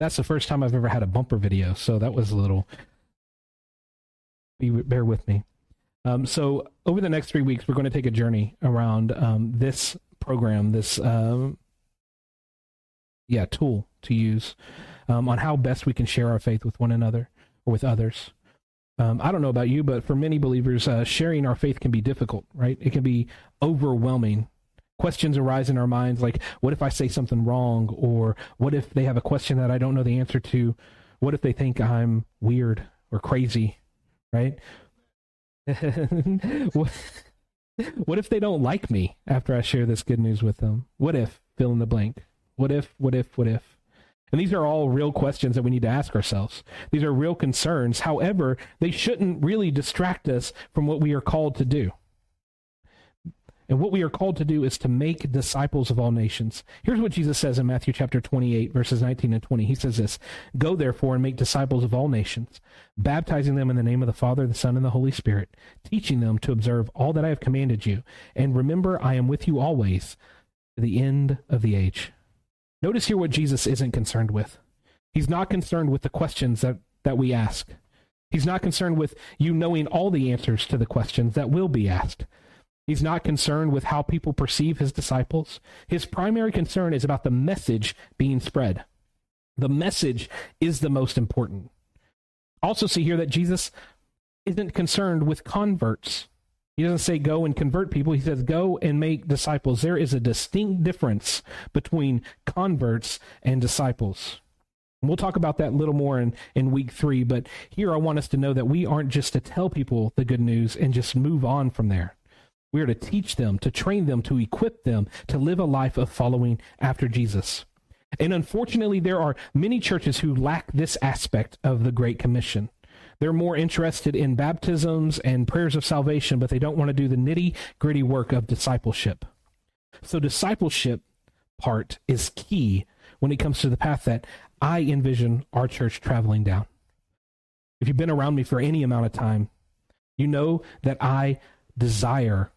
That's the first time I've ever had a bumper video, so that was a little. Be, bear with me. Um, so over the next three weeks, we're going to take a journey around um, this program, this um, yeah tool to use um, on how best we can share our faith with one another or with others. Um, I don't know about you, but for many believers, uh, sharing our faith can be difficult, right? It can be overwhelming. Questions arise in our minds like, what if I say something wrong? Or what if they have a question that I don't know the answer to? What if they think I'm weird or crazy, right? what, what if they don't like me after I share this good news with them? What if, fill in the blank? What if, what if, what if? And these are all real questions that we need to ask ourselves. These are real concerns. However, they shouldn't really distract us from what we are called to do. And what we are called to do is to make disciples of all nations. Here's what Jesus says in Matthew chapter 28, verses 19 and 20. He says this Go therefore and make disciples of all nations, baptizing them in the name of the Father, the Son, and the Holy Spirit, teaching them to observe all that I have commanded you. And remember, I am with you always to the end of the age. Notice here what Jesus isn't concerned with. He's not concerned with the questions that, that we ask. He's not concerned with you knowing all the answers to the questions that will be asked. He's not concerned with how people perceive his disciples. His primary concern is about the message being spread. The message is the most important. Also, see here that Jesus isn't concerned with converts. He doesn't say go and convert people. He says go and make disciples. There is a distinct difference between converts and disciples. And we'll talk about that a little more in, in week three, but here I want us to know that we aren't just to tell people the good news and just move on from there. We are to teach them, to train them, to equip them to live a life of following after Jesus. And unfortunately, there are many churches who lack this aspect of the Great Commission. They're more interested in baptisms and prayers of salvation, but they don't want to do the nitty gritty work of discipleship. So, discipleship part is key when it comes to the path that I envision our church traveling down. If you've been around me for any amount of time, you know that I desire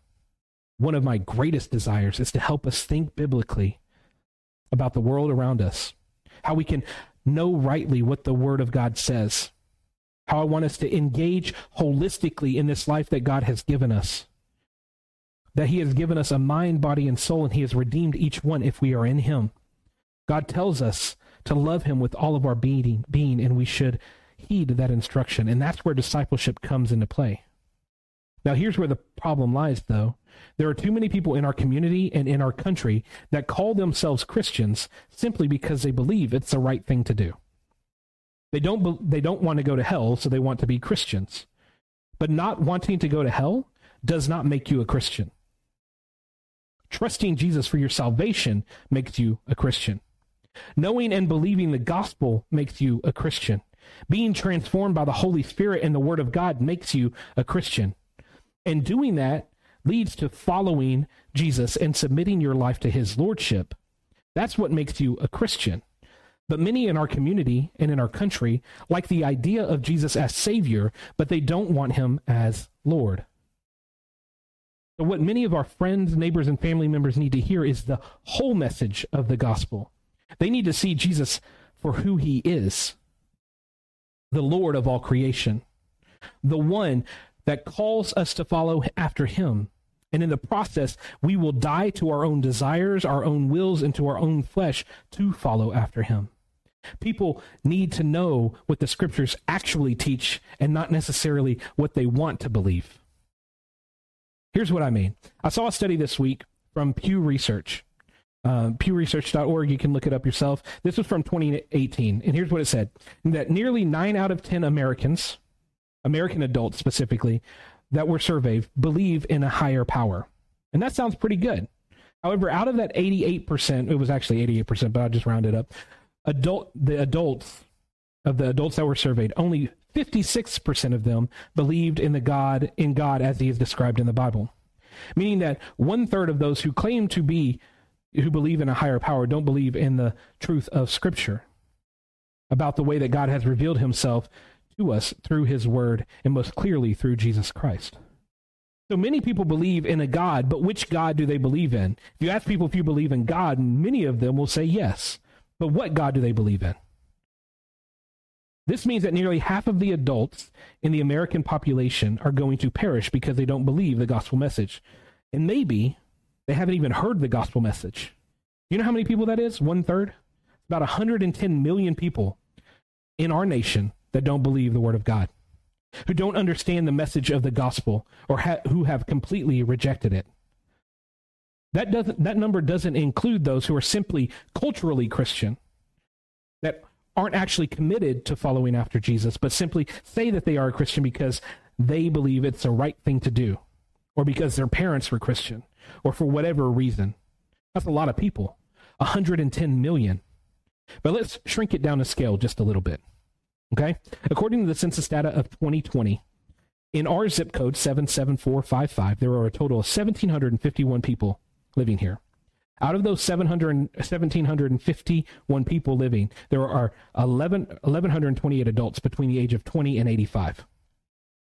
one of my greatest desires is to help us think biblically about the world around us, how we can know rightly what the Word of God says, how I want us to engage holistically in this life that God has given us. That He has given us a mind, body, and soul, and He has redeemed each one if we are in Him. God tells us to love Him with all of our being, being and we should heed that instruction. And that's where discipleship comes into play. Now, here's where the problem lies, though. There are too many people in our community and in our country that call themselves Christians simply because they believe it's the right thing to do. They don't, they don't want to go to hell, so they want to be Christians. But not wanting to go to hell does not make you a Christian. Trusting Jesus for your salvation makes you a Christian. Knowing and believing the gospel makes you a Christian. Being transformed by the Holy Spirit and the Word of God makes you a Christian. And doing that leads to following Jesus and submitting your life to his lordship. That's what makes you a Christian. But many in our community and in our country like the idea of Jesus as Savior, but they don't want him as Lord. So, what many of our friends, neighbors, and family members need to hear is the whole message of the gospel. They need to see Jesus for who he is the Lord of all creation, the one that calls us to follow after him. And in the process, we will die to our own desires, our own wills, and to our own flesh to follow after him. People need to know what the scriptures actually teach and not necessarily what they want to believe. Here's what I mean I saw a study this week from Pew Research. Uh, pewresearch.org, you can look it up yourself. This was from 2018, and here's what it said that nearly 9 out of 10 Americans, American adults specifically, that were surveyed believe in a higher power. And that sounds pretty good. However, out of that 88%, it was actually 88%, but I just rounded up. Adult, the adults of the adults that were surveyed, only 56% of them believed in the God, in God as he is described in the Bible. Meaning that one third of those who claim to be, who believe in a higher power, don't believe in the truth of Scripture about the way that God has revealed himself to us through his word and most clearly through Jesus Christ. So many people believe in a God, but which God do they believe in? If you ask people if you believe in God, many of them will say yes. But what God do they believe in? This means that nearly half of the adults in the American population are going to perish because they don't believe the gospel message. And maybe they haven't even heard the gospel message. You know how many people that is? One third? About 110 million people in our nation that don't believe the word of God, who don't understand the message of the gospel, or ha- who have completely rejected it. That doesn't that number doesn't include those who are simply culturally Christian, that aren't actually committed to following after Jesus, but simply say that they are a Christian because they believe it's the right thing to do, or because their parents were Christian, or for whatever reason. That's a lot of people. 110 million. But let's shrink it down to scale just a little bit. Okay? According to the census data of 2020, in our zip code 77455, there are a total of 1,751 people living here. Out of those 700, 1,751 people living, there are 11, 1,128 adults between the age of 20 and 85.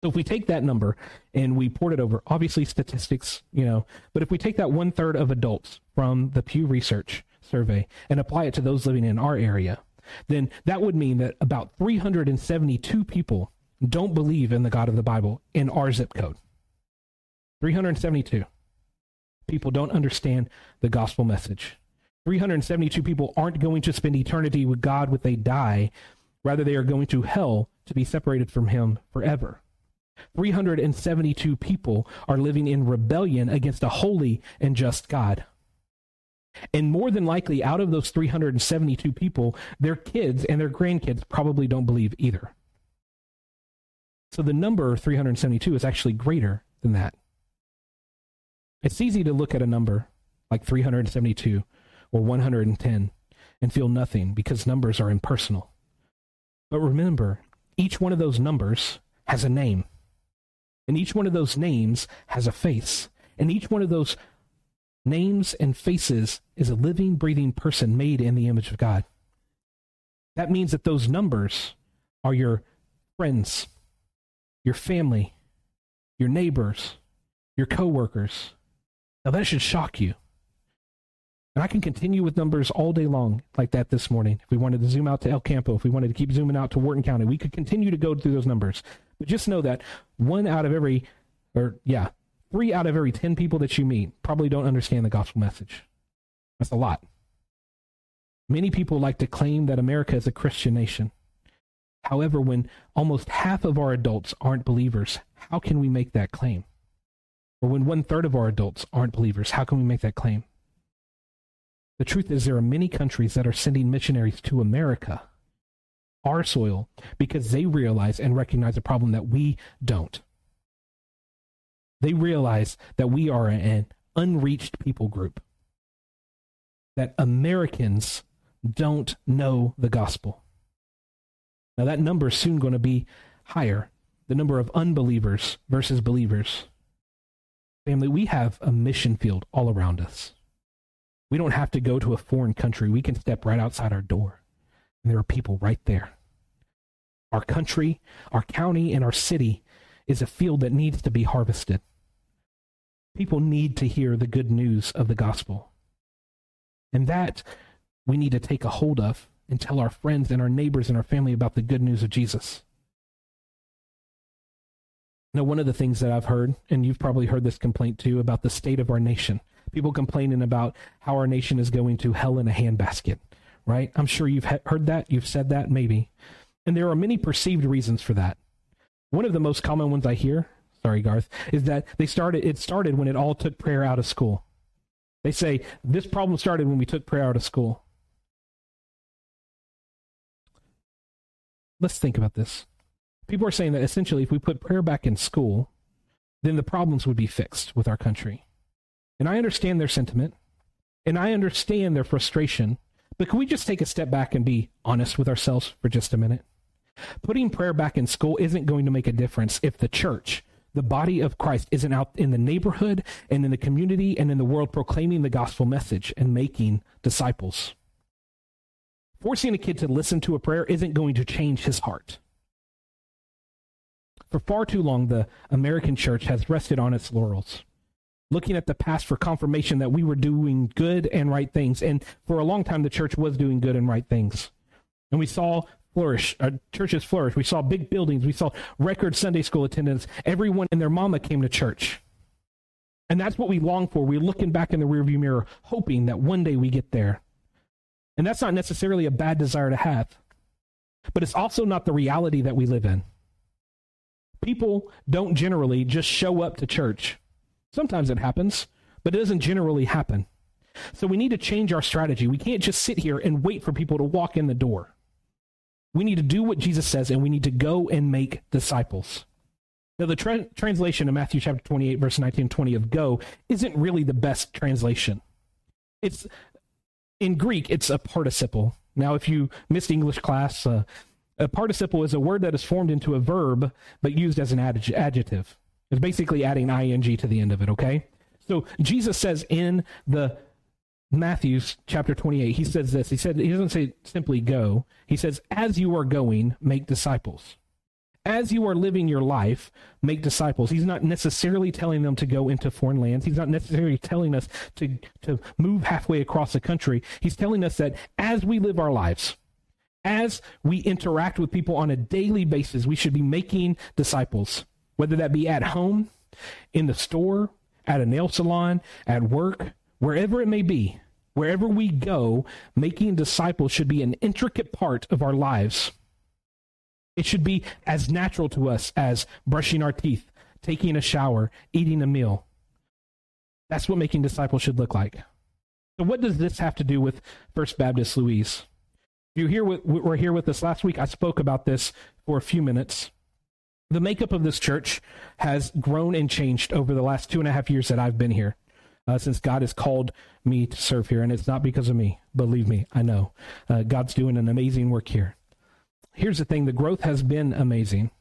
So if we take that number and we port it over, obviously statistics, you know, but if we take that one third of adults from the Pew Research survey and apply it to those living in our area, then that would mean that about 372 people don't believe in the God of the Bible in our zip code. 372 people don't understand the gospel message. 372 people aren't going to spend eternity with God when they die. Rather, they are going to hell to be separated from Him forever. 372 people are living in rebellion against a holy and just God. And more than likely, out of those 372 people, their kids and their grandkids probably don't believe either. So the number 372 is actually greater than that. It's easy to look at a number like 372 or 110 and feel nothing because numbers are impersonal. But remember, each one of those numbers has a name. And each one of those names has a face. And each one of those names and faces is a living, breathing person made in the image of God. That means that those numbers are your friends, your family, your neighbors, your coworkers, now that should shock you. And I can continue with numbers all day long like that this morning. If we wanted to zoom out to El Campo, if we wanted to keep zooming out to Wharton County, we could continue to go through those numbers. But just know that one out of every, or yeah, three out of every 10 people that you meet probably don't understand the gospel message. That's a lot. Many people like to claim that America is a Christian nation. However, when almost half of our adults aren't believers, how can we make that claim? Or when one third of our adults aren't believers, how can we make that claim? The truth is, there are many countries that are sending missionaries to America, our soil, because they realize and recognize a problem that we don't. They realize that we are an unreached people group, that Americans don't know the gospel. Now, that number is soon going to be higher the number of unbelievers versus believers. Family, we have a mission field all around us. We don't have to go to a foreign country. We can step right outside our door, and there are people right there. Our country, our county, and our city is a field that needs to be harvested. People need to hear the good news of the gospel. And that we need to take a hold of and tell our friends and our neighbors and our family about the good news of Jesus. Now, one of the things that I've heard, and you've probably heard this complaint too, about the state of our nation. People complaining about how our nation is going to hell in a handbasket, right? I'm sure you've heard that. You've said that, maybe. And there are many perceived reasons for that. One of the most common ones I hear, sorry, Garth, is that they started, it started when it all took prayer out of school. They say, this problem started when we took prayer out of school. Let's think about this people are saying that essentially if we put prayer back in school, then the problems would be fixed with our country. And I understand their sentiment, and I understand their frustration, but can we just take a step back and be honest with ourselves for just a minute? Putting prayer back in school isn't going to make a difference if the church, the body of Christ, isn't out in the neighborhood and in the community and in the world proclaiming the gospel message and making disciples. Forcing a kid to listen to a prayer isn't going to change his heart. For far too long, the American church has rested on its laurels, looking at the past for confirmation that we were doing good and right things. And for a long time, the church was doing good and right things. And we saw flourish, uh, churches flourish. We saw big buildings. We saw record Sunday school attendance. Everyone and their mama came to church. And that's what we long for. We're looking back in the rearview mirror, hoping that one day we get there. And that's not necessarily a bad desire to have, but it's also not the reality that we live in. People don't generally just show up to church. Sometimes it happens, but it doesn't generally happen. So we need to change our strategy. We can't just sit here and wait for people to walk in the door. We need to do what Jesus says, and we need to go and make disciples. Now, the tra- translation of Matthew chapter 28, verse 19 and 20 of go isn't really the best translation. It's in Greek, it's a participle. Now, if you missed English class, uh, a participle is a word that is formed into a verb but used as an adjective. It's basically adding ing to the end of it, okay? So Jesus says in the Matthew's chapter 28, he says this. He said he doesn't say simply go. He says as you are going, make disciples. As you are living your life, make disciples. He's not necessarily telling them to go into foreign lands. He's not necessarily telling us to, to move halfway across the country. He's telling us that as we live our lives, as we interact with people on a daily basis, we should be making disciples, whether that be at home, in the store, at a nail salon, at work, wherever it may be, wherever we go, making disciples should be an intricate part of our lives. It should be as natural to us as brushing our teeth, taking a shower, eating a meal. That's what making disciples should look like. So, what does this have to do with First Baptist Louise? You here with, were here with us last week. I spoke about this for a few minutes. The makeup of this church has grown and changed over the last two and a half years that I've been here uh, since God has called me to serve here. And it's not because of me. Believe me, I know. Uh, God's doing an amazing work here. Here's the thing the growth has been amazing.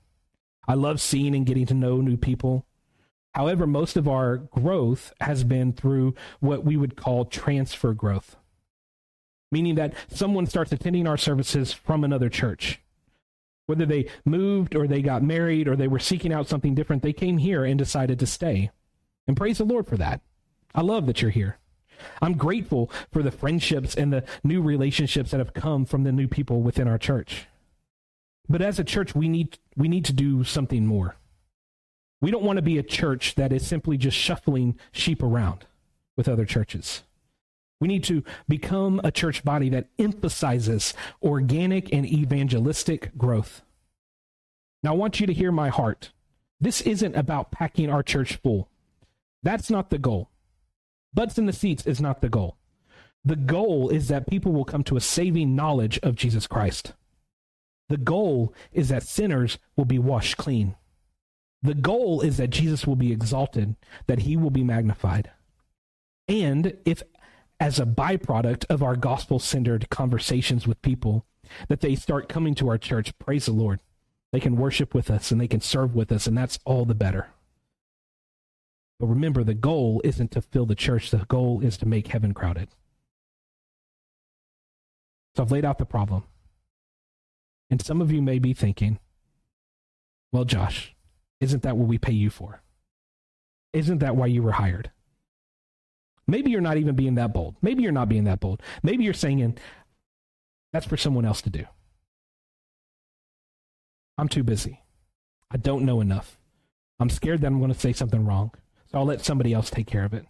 I love seeing and getting to know new people. However, most of our growth has been through what we would call transfer growth, meaning that someone starts attending our services from another church. Whether they moved or they got married or they were seeking out something different, they came here and decided to stay. And praise the Lord for that. I love that you're here. I'm grateful for the friendships and the new relationships that have come from the new people within our church. But as a church, we need, we need to do something more. We don't want to be a church that is simply just shuffling sheep around with other churches. We need to become a church body that emphasizes organic and evangelistic growth. Now, I want you to hear my heart. This isn't about packing our church full. That's not the goal. Butts in the seats is not the goal. The goal is that people will come to a saving knowledge of Jesus Christ. The goal is that sinners will be washed clean. The goal is that Jesus will be exalted, that he will be magnified. And if, as a byproduct of our gospel centered conversations with people, that they start coming to our church, praise the Lord. They can worship with us and they can serve with us, and that's all the better. But remember, the goal isn't to fill the church, the goal is to make heaven crowded. So I've laid out the problem. And some of you may be thinking, well, Josh, isn't that what we pay you for? Isn't that why you were hired? Maybe you're not even being that bold. Maybe you're not being that bold. Maybe you're saying, that's for someone else to do. I'm too busy. I don't know enough. I'm scared that I'm going to say something wrong. So I'll let somebody else take care of it.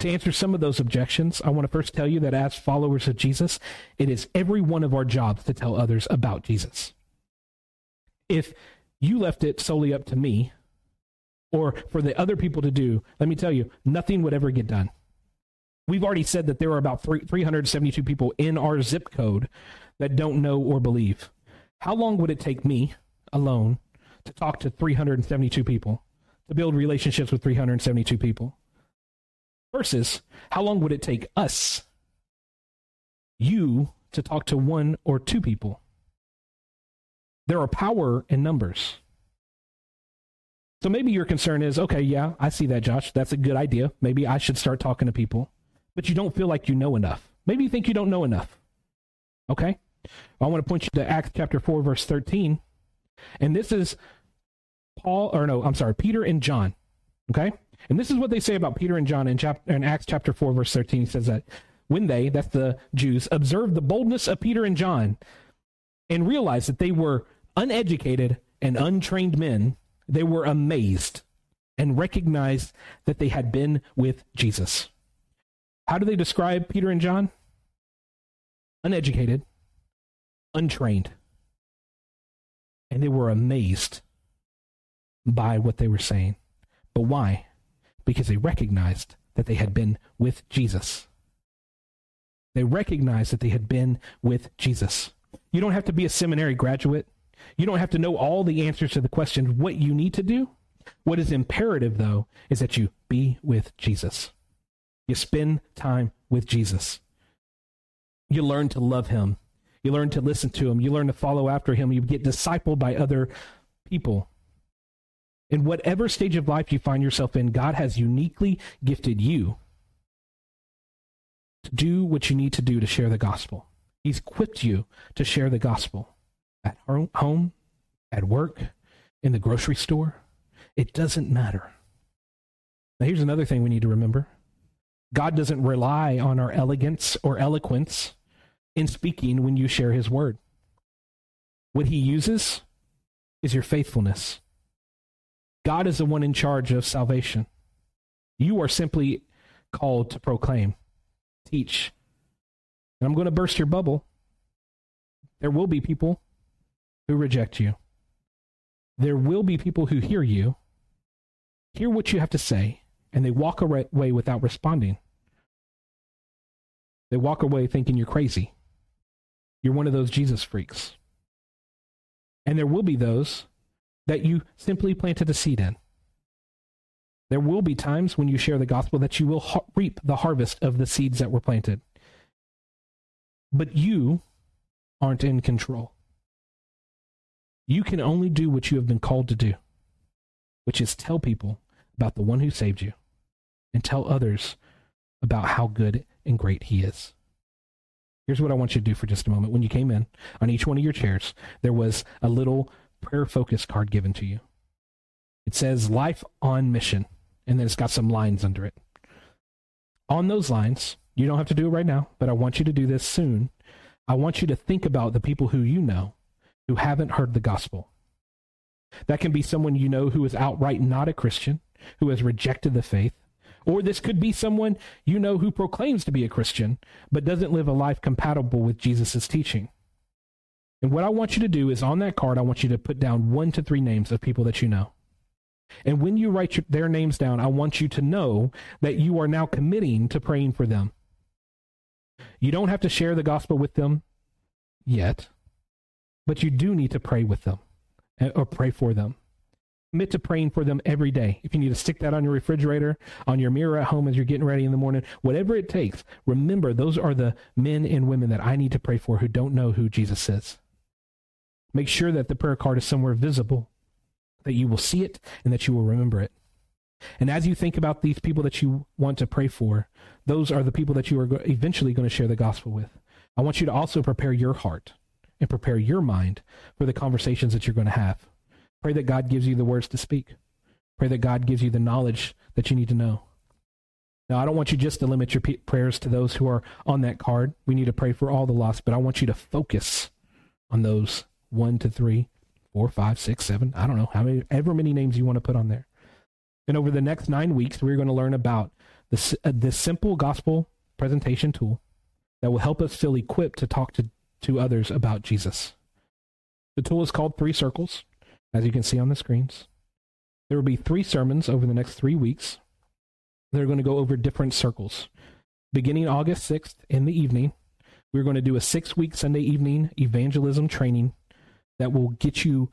To answer some of those objections, I want to first tell you that as followers of Jesus, it is every one of our jobs to tell others about Jesus. If you left it solely up to me or for the other people to do, let me tell you, nothing would ever get done. We've already said that there are about 372 people in our zip code that don't know or believe. How long would it take me alone to talk to 372 people? To build relationships with 372 people. Versus, how long would it take us, you, to talk to one or two people? There are power in numbers. So maybe your concern is okay, yeah, I see that, Josh. That's a good idea. Maybe I should start talking to people. But you don't feel like you know enough. Maybe you think you don't know enough. Okay? I want to point you to Acts chapter 4, verse 13. And this is Paul, or no, I'm sorry, Peter and John. Okay? And this is what they say about Peter and John in, chapter, in Acts chapter 4, verse 13. He says that when they, that's the Jews, observed the boldness of Peter and John, and realized that they were uneducated and untrained men, they were amazed and recognized that they had been with Jesus. How do they describe Peter and John? Uneducated, untrained. And they were amazed by what they were saying. But why? Because they recognized that they had been with Jesus. They recognized that they had been with Jesus. You don't have to be a seminary graduate. You don't have to know all the answers to the question. What you need to do, what is imperative though, is that you be with Jesus. You spend time with Jesus. You learn to love him. You learn to listen to him. You learn to follow after him. You get discipled by other people. In whatever stage of life you find yourself in, God has uniquely gifted you to do what you need to do to share the gospel. He's equipped you to share the gospel at home, at work, in the grocery store. It doesn't matter. Now, here's another thing we need to remember God doesn't rely on our elegance or eloquence in speaking when you share his word. What he uses is your faithfulness. God is the one in charge of salvation. You are simply called to proclaim, teach. And I'm going to burst your bubble. There will be people who reject you. There will be people who hear you, hear what you have to say, and they walk away without responding. They walk away thinking you're crazy. You're one of those Jesus freaks. And there will be those that you simply planted a seed in. There will be times when you share the gospel that you will ha- reap the harvest of the seeds that were planted. But you aren't in control. You can only do what you have been called to do, which is tell people about the one who saved you and tell others about how good and great he is. Here's what I want you to do for just a moment. When you came in, on each one of your chairs, there was a little prayer focus card given to you. It says Life on Mission, and then it's got some lines under it. On those lines, you don't have to do it right now, but I want you to do this soon. I want you to think about the people who you know who haven't heard the gospel. That can be someone you know who is outright not a Christian, who has rejected the faith. Or this could be someone you know who proclaims to be a Christian, but doesn't live a life compatible with Jesus' teaching. And what I want you to do is on that card, I want you to put down one to three names of people that you know. And when you write your, their names down, I want you to know that you are now committing to praying for them. You don't have to share the gospel with them yet, but you do need to pray with them eh, or pray for them. Commit to praying for them every day. If you need to stick that on your refrigerator, on your mirror at home as you're getting ready in the morning, whatever it takes, remember those are the men and women that I need to pray for who don't know who Jesus is. Make sure that the prayer card is somewhere visible, that you will see it and that you will remember it. And as you think about these people that you want to pray for, those are the people that you are eventually going to share the gospel with. I want you to also prepare your heart and prepare your mind for the conversations that you're going to have. Pray that God gives you the words to speak. Pray that God gives you the knowledge that you need to know. Now, I don't want you just to limit your prayers to those who are on that card. We need to pray for all the lost, but I want you to focus on those one to three, four, five, six, seven. I don't know how many, ever many names you want to put on there. And over the next nine weeks, we're going to learn about this, uh, this simple gospel presentation tool that will help us feel equipped to talk to, to others about Jesus. The tool is called Three Circles, as you can see on the screens. There will be three sermons over the next three weeks. They're going to go over different circles. Beginning August 6th in the evening, we're going to do a six week Sunday evening evangelism training that will get you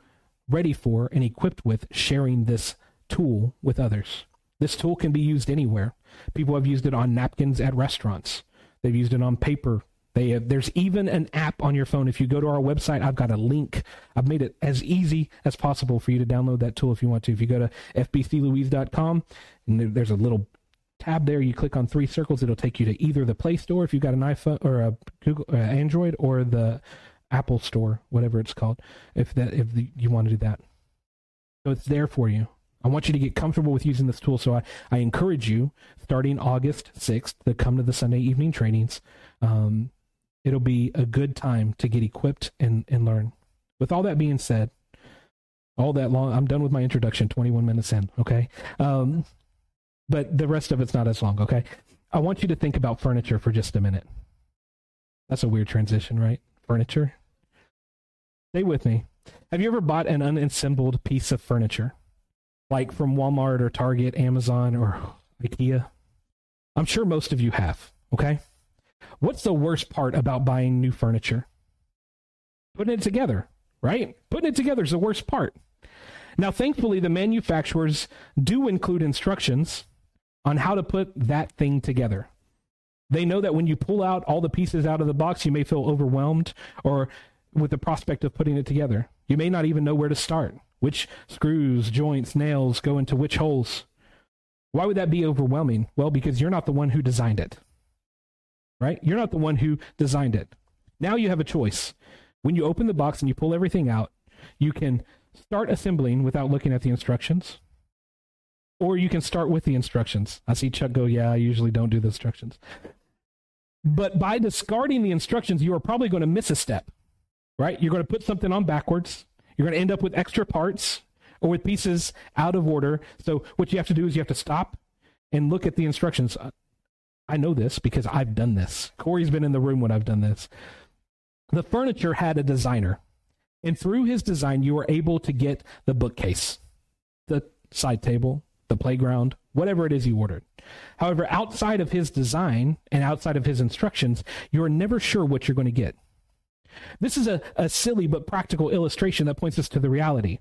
ready for and equipped with sharing this tool with others. This tool can be used anywhere. People have used it on napkins at restaurants. They've used it on paper. They have, there's even an app on your phone. If you go to our website, I've got a link. I've made it as easy as possible for you to download that tool if you want to. If you go to fbclouise.com, and there's a little tab there. You click on three circles. It'll take you to either the Play Store if you've got an iPhone or a Google uh, Android, or the Apple Store, whatever it's called, if that if the, you want to do that. So it's there for you. I want you to get comfortable with using this tool. So I, I encourage you, starting August 6th, to come to the Sunday evening trainings. Um, it'll be a good time to get equipped and, and learn. With all that being said, all that long, I'm done with my introduction, 21 minutes in, okay? Um, but the rest of it's not as long, okay? I want you to think about furniture for just a minute. That's a weird transition, right? Furniture. Stay with me. Have you ever bought an unassembled piece of furniture? Like from Walmart or Target, Amazon, or IKEA? I'm sure most of you have, okay? What's the worst part about buying new furniture? Putting it together, right? Putting it together is the worst part. Now, thankfully, the manufacturers do include instructions on how to put that thing together. They know that when you pull out all the pieces out of the box, you may feel overwhelmed or with the prospect of putting it together. You may not even know where to start. Which screws, joints, nails go into which holes? Why would that be overwhelming? Well, because you're not the one who designed it. Right? You're not the one who designed it. Now you have a choice. When you open the box and you pull everything out, you can start assembling without looking at the instructions, or you can start with the instructions. I see Chuck go, Yeah, I usually don't do the instructions. But by discarding the instructions, you are probably going to miss a step, right? You're going to put something on backwards. You're going to end up with extra parts or with pieces out of order. So what you have to do is you have to stop and look at the instructions. Uh, I know this because I've done this. Corey's been in the room when I've done this. The furniture had a designer, and through his design, you were able to get the bookcase, the side table, the playground, whatever it is you ordered. However, outside of his design and outside of his instructions, you're never sure what you're going to get. This is a, a silly but practical illustration that points us to the reality.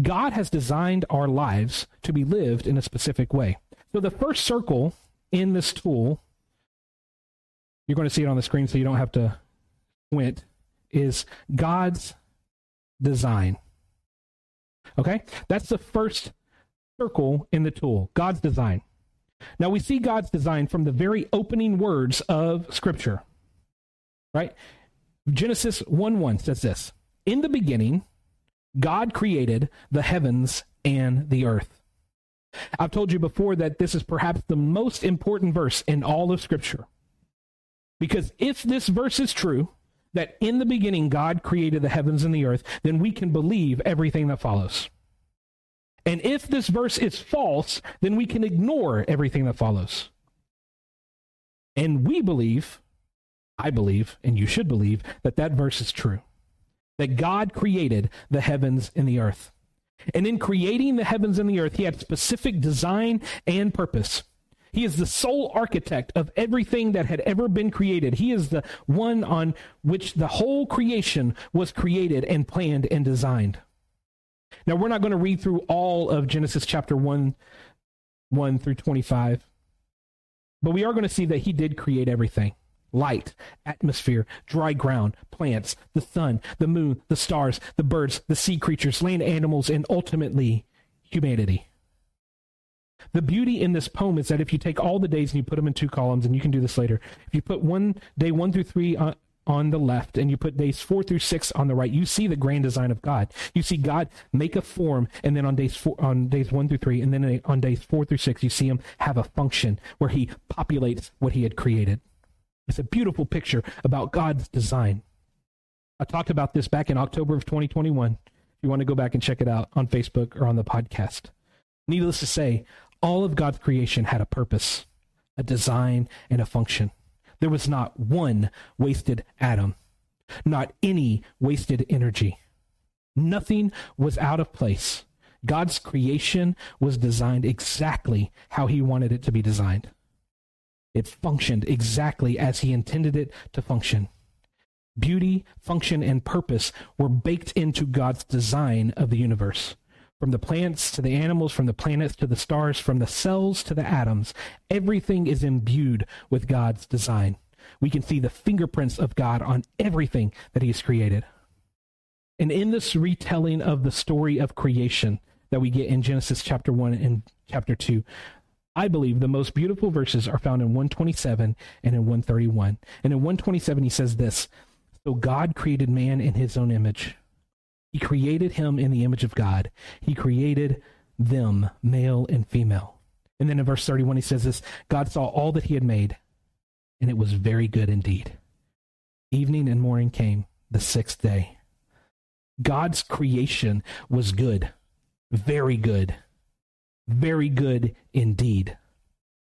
God has designed our lives to be lived in a specific way. So the first circle in this tool, you're going to see it on the screen so you don't have to squint, is God's design. Okay? That's the first circle in the tool, God's design. Now we see God's design from the very opening words of Scripture. Right? Genesis 1 1 says this In the beginning, God created the heavens and the earth. I've told you before that this is perhaps the most important verse in all of Scripture. Because if this verse is true, that in the beginning God created the heavens and the earth, then we can believe everything that follows. And if this verse is false, then we can ignore everything that follows. And we believe, I believe, and you should believe, that that verse is true. That God created the heavens and the earth. And in creating the heavens and the earth, he had specific design and purpose. He is the sole architect of everything that had ever been created. He is the one on which the whole creation was created and planned and designed. Now, we're not going to read through all of Genesis chapter 1, 1 through 25, but we are going to see that he did create everything light, atmosphere, dry ground, plants, the sun, the moon, the stars, the birds, the sea creatures, land animals, and ultimately humanity. The beauty in this poem is that if you take all the days and you put them in two columns, and you can do this later, if you put one day one through three on, on the left and you put days four through six on the right, you see the grand design of God. You see God make a form, and then on days four, on days one through three, and then on days four through six, you see Him have a function where He populates what He had created. It's a beautiful picture about God's design. I talked about this back in October of 2021. If you want to go back and check it out on Facebook or on the podcast. Needless to say, all of God's creation had a purpose, a design, and a function. There was not one wasted atom, not any wasted energy. Nothing was out of place. God's creation was designed exactly how he wanted it to be designed. It functioned exactly as he intended it to function. Beauty, function, and purpose were baked into God's design of the universe. From the plants to the animals, from the planets to the stars, from the cells to the atoms, everything is imbued with God's design. We can see the fingerprints of God on everything that He has created. And in this retelling of the story of creation that we get in Genesis chapter 1 and chapter 2, I believe the most beautiful verses are found in 127 and in 131. And in 127, he says this So God created man in his own image. He created him in the image of God. He created them, male and female. And then in verse 31, he says this God saw all that he had made, and it was very good indeed. Evening and morning came the sixth day. God's creation was good, very good, very good indeed.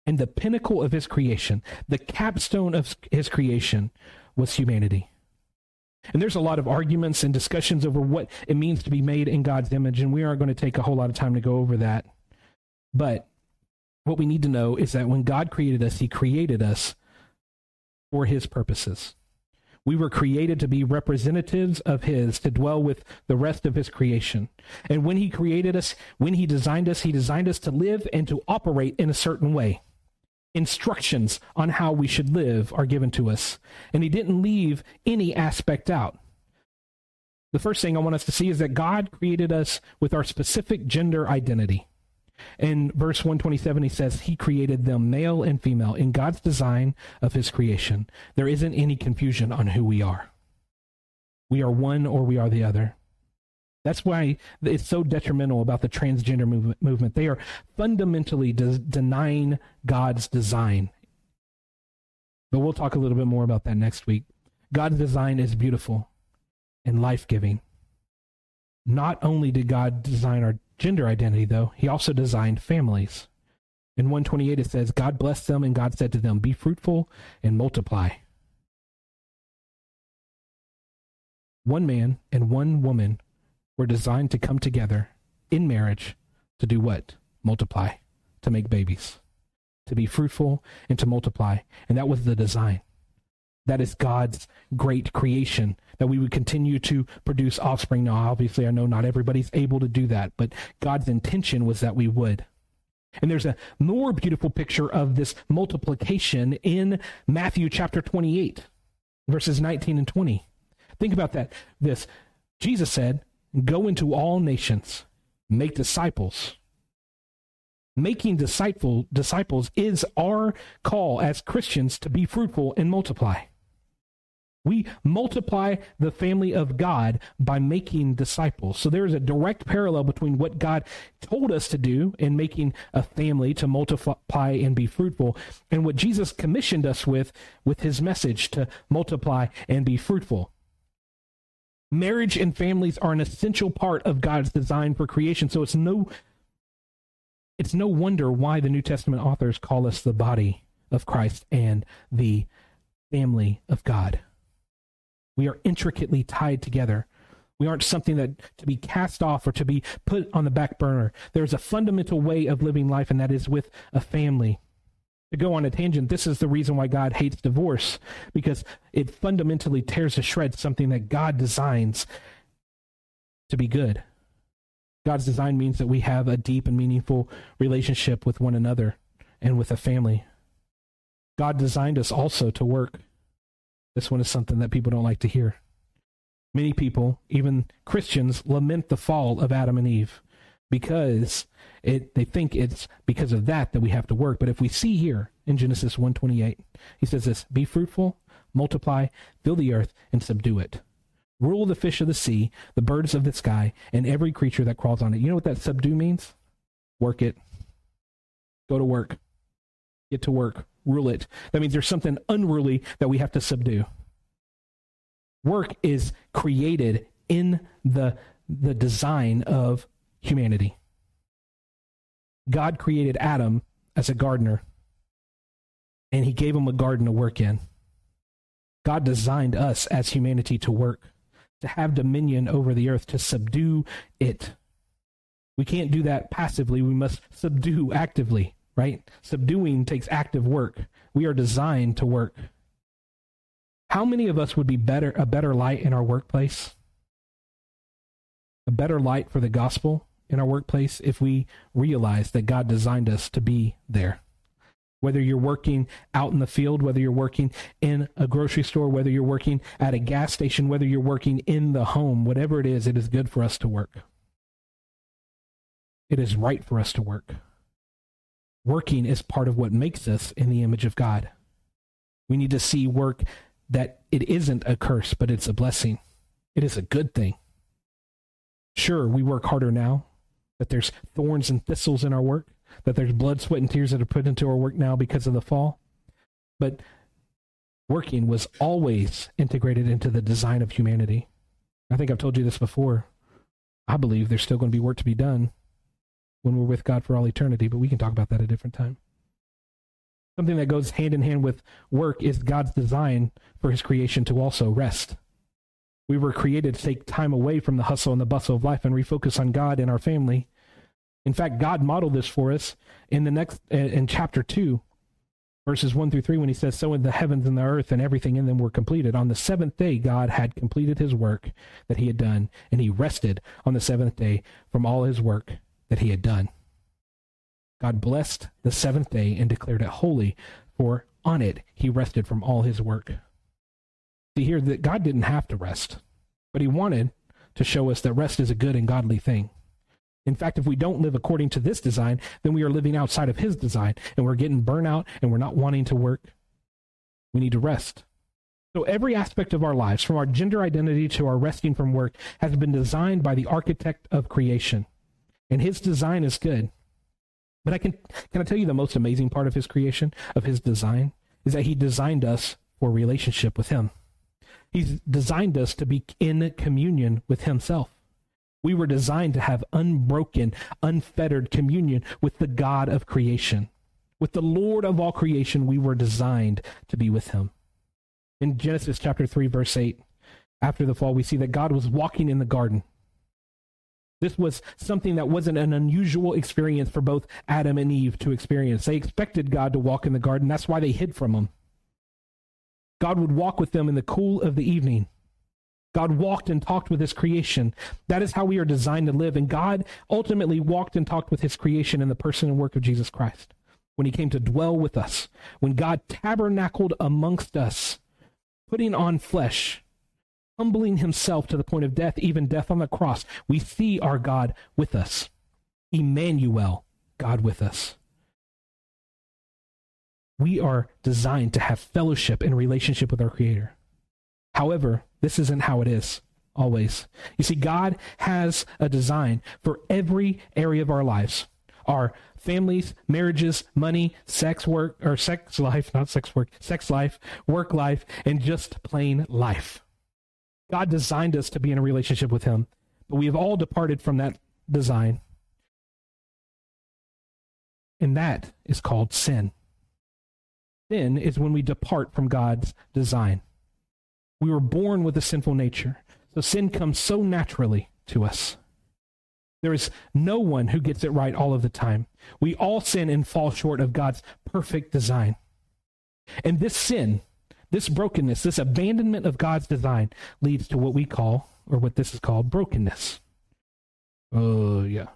And the pinnacle of his creation, the capstone of his creation, was humanity. And there's a lot of arguments and discussions over what it means to be made in God's image, and we aren't going to take a whole lot of time to go over that. But what we need to know is that when God created us, he created us for his purposes. We were created to be representatives of His, to dwell with the rest of His creation. And when He created us, when He designed us, He designed us to live and to operate in a certain way. Instructions on how we should live are given to us. And He didn't leave any aspect out. The first thing I want us to see is that God created us with our specific gender identity. In verse 127, he says, He created them male and female in God's design of His creation. There isn't any confusion on who we are. We are one or we are the other. That's why it's so detrimental about the transgender movement. They are fundamentally de- denying God's design. But we'll talk a little bit more about that next week. God's design is beautiful and life giving. Not only did God design our gender identity, though, he also designed families. In 128, it says, God blessed them, and God said to them, Be fruitful and multiply. One man and one woman were designed to come together in marriage to do what? Multiply, to make babies, to be fruitful and to multiply. And that was the design. That is God's great creation, that we would continue to produce offspring. Now, obviously, I know not everybody's able to do that, but God's intention was that we would. And there's a more beautiful picture of this multiplication in Matthew chapter 28, verses 19 and 20. Think about that. This Jesus said, Go into all nations, make disciples. Making disciple, disciples is our call as Christians to be fruitful and multiply. We multiply the family of God by making disciples. So there is a direct parallel between what God told us to do in making a family to multiply and be fruitful and what Jesus commissioned us with with his message to multiply and be fruitful. Marriage and families are an essential part of God's design for creation. So it's no it's no wonder why the New Testament authors call us the body of Christ and the family of God. We are intricately tied together. We aren't something that to be cast off or to be put on the back burner. There's a fundamental way of living life, and that is with a family. To go on a tangent, this is the reason why God hates divorce, because it fundamentally tears to shreds something that God designs to be good. God's design means that we have a deep and meaningful relationship with one another and with a family. God designed us also to work. This one is something that people don't like to hear. Many people, even Christians, lament the fall of Adam and Eve because it, they think it's because of that that we have to work. But if we see here in Genesis 1:28, he says this, "Be fruitful, multiply, fill the earth and subdue it. Rule the fish of the sea, the birds of the sky, and every creature that crawls on it." You know what that subdue means? Work it. Go to work. Get to work rule it. That means there's something unruly that we have to subdue. Work is created in the, the design of humanity. God created Adam as a gardener, and he gave him a garden to work in. God designed us as humanity to work, to have dominion over the earth, to subdue it. We can't do that passively. We must subdue actively right? Subduing takes active work. We are designed to work. How many of us would be better a better light in our workplace? A better light for the gospel in our workplace if we realize that God designed us to be there. Whether you're working out in the field, whether you're working in a grocery store, whether you're working at a gas station, whether you're working in the home, whatever it is, it is good for us to work. It is right for us to work. Working is part of what makes us in the image of God. We need to see work that it isn't a curse, but it's a blessing. It is a good thing. Sure, we work harder now, that there's thorns and thistles in our work, that there's blood, sweat, and tears that are put into our work now because of the fall. But Working was always integrated into the design of humanity. I think I've told you this before. I believe there's still going to be work to be done when we're with God for all eternity, but we can talk about that a different time. Something that goes hand in hand with work is God's design for his creation to also rest. We were created to take time away from the hustle and the bustle of life and refocus on God and our family. In fact, God modeled this for us in the next in chapter 2 verses 1 through 3 when he says so in the heavens and the earth and everything in them were completed on the seventh day god had completed his work that he had done and he rested on the seventh day from all his work that he had done god blessed the seventh day and declared it holy for on it he rested from all his work see here that god didn't have to rest but he wanted to show us that rest is a good and godly thing in fact, if we don't live according to this design, then we are living outside of his design and we're getting burnout and we're not wanting to work. We need to rest. So every aspect of our lives, from our gender identity to our resting from work, has been designed by the architect of creation. And his design is good. But I can can I tell you the most amazing part of his creation, of his design, is that he designed us for relationship with him. He's designed us to be in communion with himself. We were designed to have unbroken, unfettered communion with the God of creation. With the Lord of all creation, we were designed to be with him. In Genesis chapter 3, verse 8, after the fall, we see that God was walking in the garden. This was something that wasn't an unusual experience for both Adam and Eve to experience. They expected God to walk in the garden. That's why they hid from him. God would walk with them in the cool of the evening. God walked and talked with his creation. That is how we are designed to live. And God ultimately walked and talked with his creation in the person and work of Jesus Christ. When he came to dwell with us, when God tabernacled amongst us, putting on flesh, humbling himself to the point of death, even death on the cross, we see our God with us. Emmanuel, God with us. We are designed to have fellowship and relationship with our Creator. However, this isn't how it is always. You see, God has a design for every area of our lives our families, marriages, money, sex work, or sex life, not sex work, sex life, work life, and just plain life. God designed us to be in a relationship with Him, but we have all departed from that design. And that is called sin. Sin is when we depart from God's design. We were born with a sinful nature. So sin comes so naturally to us. There is no one who gets it right all of the time. We all sin and fall short of God's perfect design. And this sin, this brokenness, this abandonment of God's design leads to what we call, or what this is called, brokenness. Oh, yeah.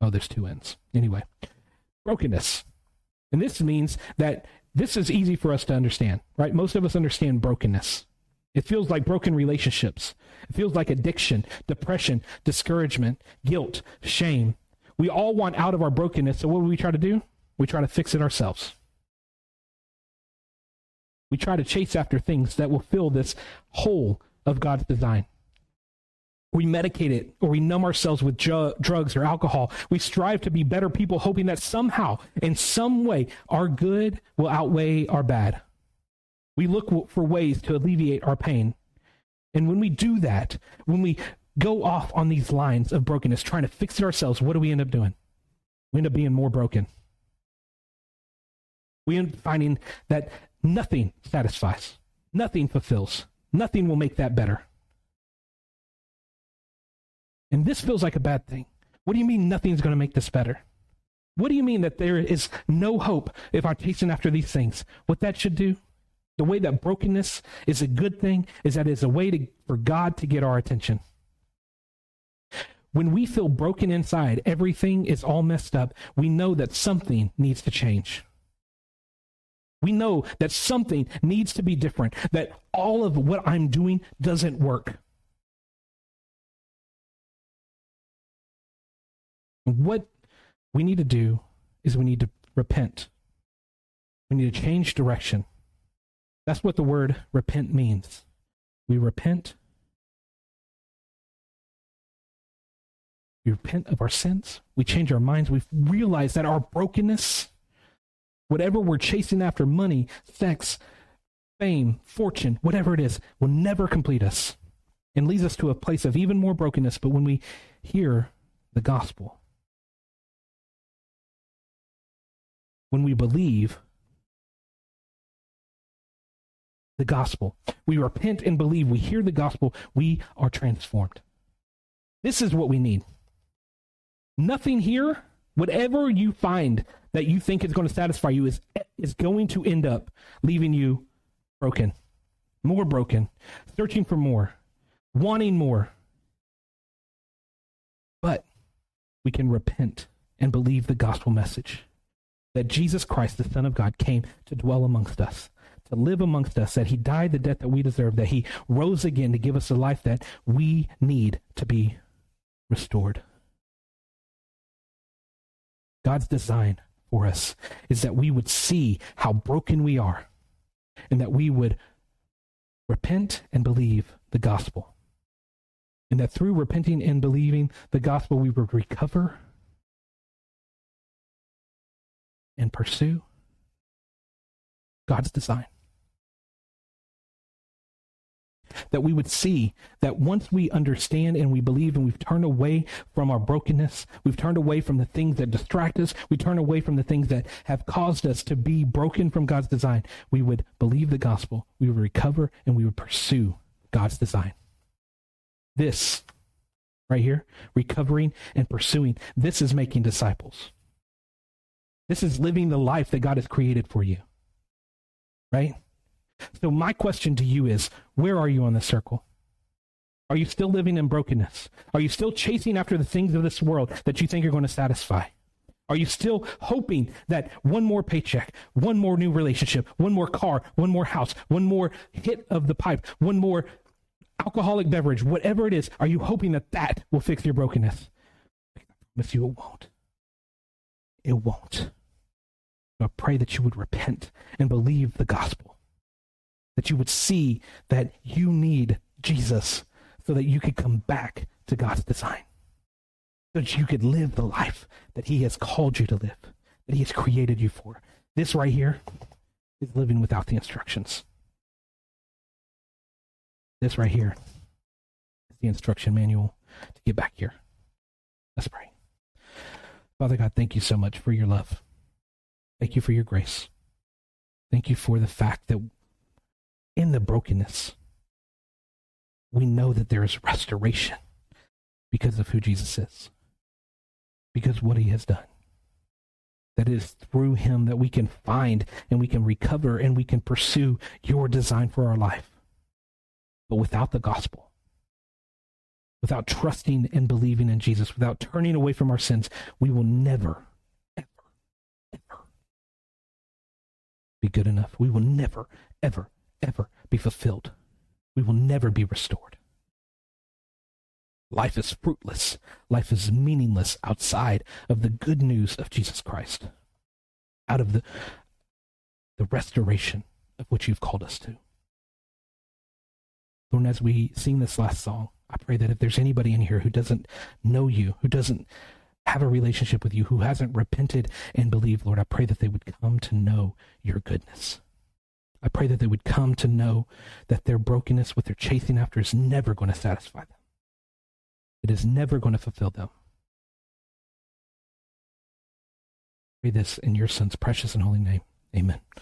Oh, there's two ends. Anyway, brokenness. And this means that this is easy for us to understand, right? Most of us understand brokenness. It feels like broken relationships. It feels like addiction, depression, discouragement, guilt, shame. We all want out of our brokenness. So what do we try to do? We try to fix it ourselves. We try to chase after things that will fill this hole of God's design we medicate it or we numb ourselves with ju- drugs or alcohol. We strive to be better people, hoping that somehow, in some way, our good will outweigh our bad. We look for ways to alleviate our pain. And when we do that, when we go off on these lines of brokenness, trying to fix it ourselves, what do we end up doing? We end up being more broken. We end up finding that nothing satisfies, nothing fulfills, nothing will make that better. And this feels like a bad thing. What do you mean nothing's going to make this better? What do you mean that there is no hope if I'm chasing after these things? What that should do, the way that brokenness is a good thing, is that it's a way to, for God to get our attention. When we feel broken inside, everything is all messed up, we know that something needs to change. We know that something needs to be different, that all of what I'm doing doesn't work. What we need to do is we need to repent. We need to change direction. That's what the word repent means. We repent. We repent of our sins. We change our minds. We realize that our brokenness, whatever we're chasing after money, sex, fame, fortune, whatever it is, will never complete us and leads us to a place of even more brokenness. But when we hear the gospel, when we believe the gospel, we repent and believe, we hear the gospel, we are transformed. This is what we need. Nothing here, whatever you find that you think is going to satisfy you, is, is going to end up leaving you broken, more broken, searching for more, wanting more. But we can repent and believe the gospel message that Jesus Christ, the Son of God, came to dwell amongst us, to live amongst us, that he died the death that we deserve, that he rose again to give us the life that we need to be restored. God's design for us is that we would see how broken we are and that we would repent and believe the gospel. And that through repenting and believing the gospel, we would recover and pursue God's design. That we would see that once we understand and we believe and we've turned away from our brokenness, we've turned away from the things that distract us, we turn away from the things that have caused us to be broken from God's design, we would believe the gospel, we would recover, and we would pursue God's design. This, right here, recovering and pursuing, this is making disciples. This is living the life that God has created for you. Right? So, my question to you is where are you on the circle? Are you still living in brokenness? Are you still chasing after the things of this world that you think are going to satisfy? Are you still hoping that one more paycheck, one more new relationship, one more car, one more house, one more hit of the pipe, one more alcoholic beverage, whatever it is, are you hoping that that will fix your brokenness? I promise you it won't. It won't. I pray that you would repent and believe the gospel that you would see that you need Jesus so that you could come back to God's design. So that you could live the life that He has called you to live, that He has created you for. This right here is living without the instructions. This right here is the instruction manual to get back here. Let's pray. Father God, thank you so much for your love. Thank you for your grace. Thank you for the fact that in the brokenness, we know that there is restoration because of who Jesus is, because what he has done. That it is through him that we can find and we can recover and we can pursue your design for our life. But without the gospel, without trusting and believing in Jesus, without turning away from our sins, we will never, ever, ever be good enough. We will never, ever, ever be fulfilled. We will never be restored. Life is fruitless. Life is meaningless outside of the good news of Jesus Christ, out of the, the restoration of which you've called us to. Lord, as we sing this last song, I pray that if there's anybody in here who doesn't know you, who doesn't have a relationship with you, who hasn't repented and believed, Lord, I pray that they would come to know your goodness. I pray that they would come to know that their brokenness, what they're chasing after, is never going to satisfy them. It is never going to fulfill them. Pray this in your son's precious and holy name. Amen.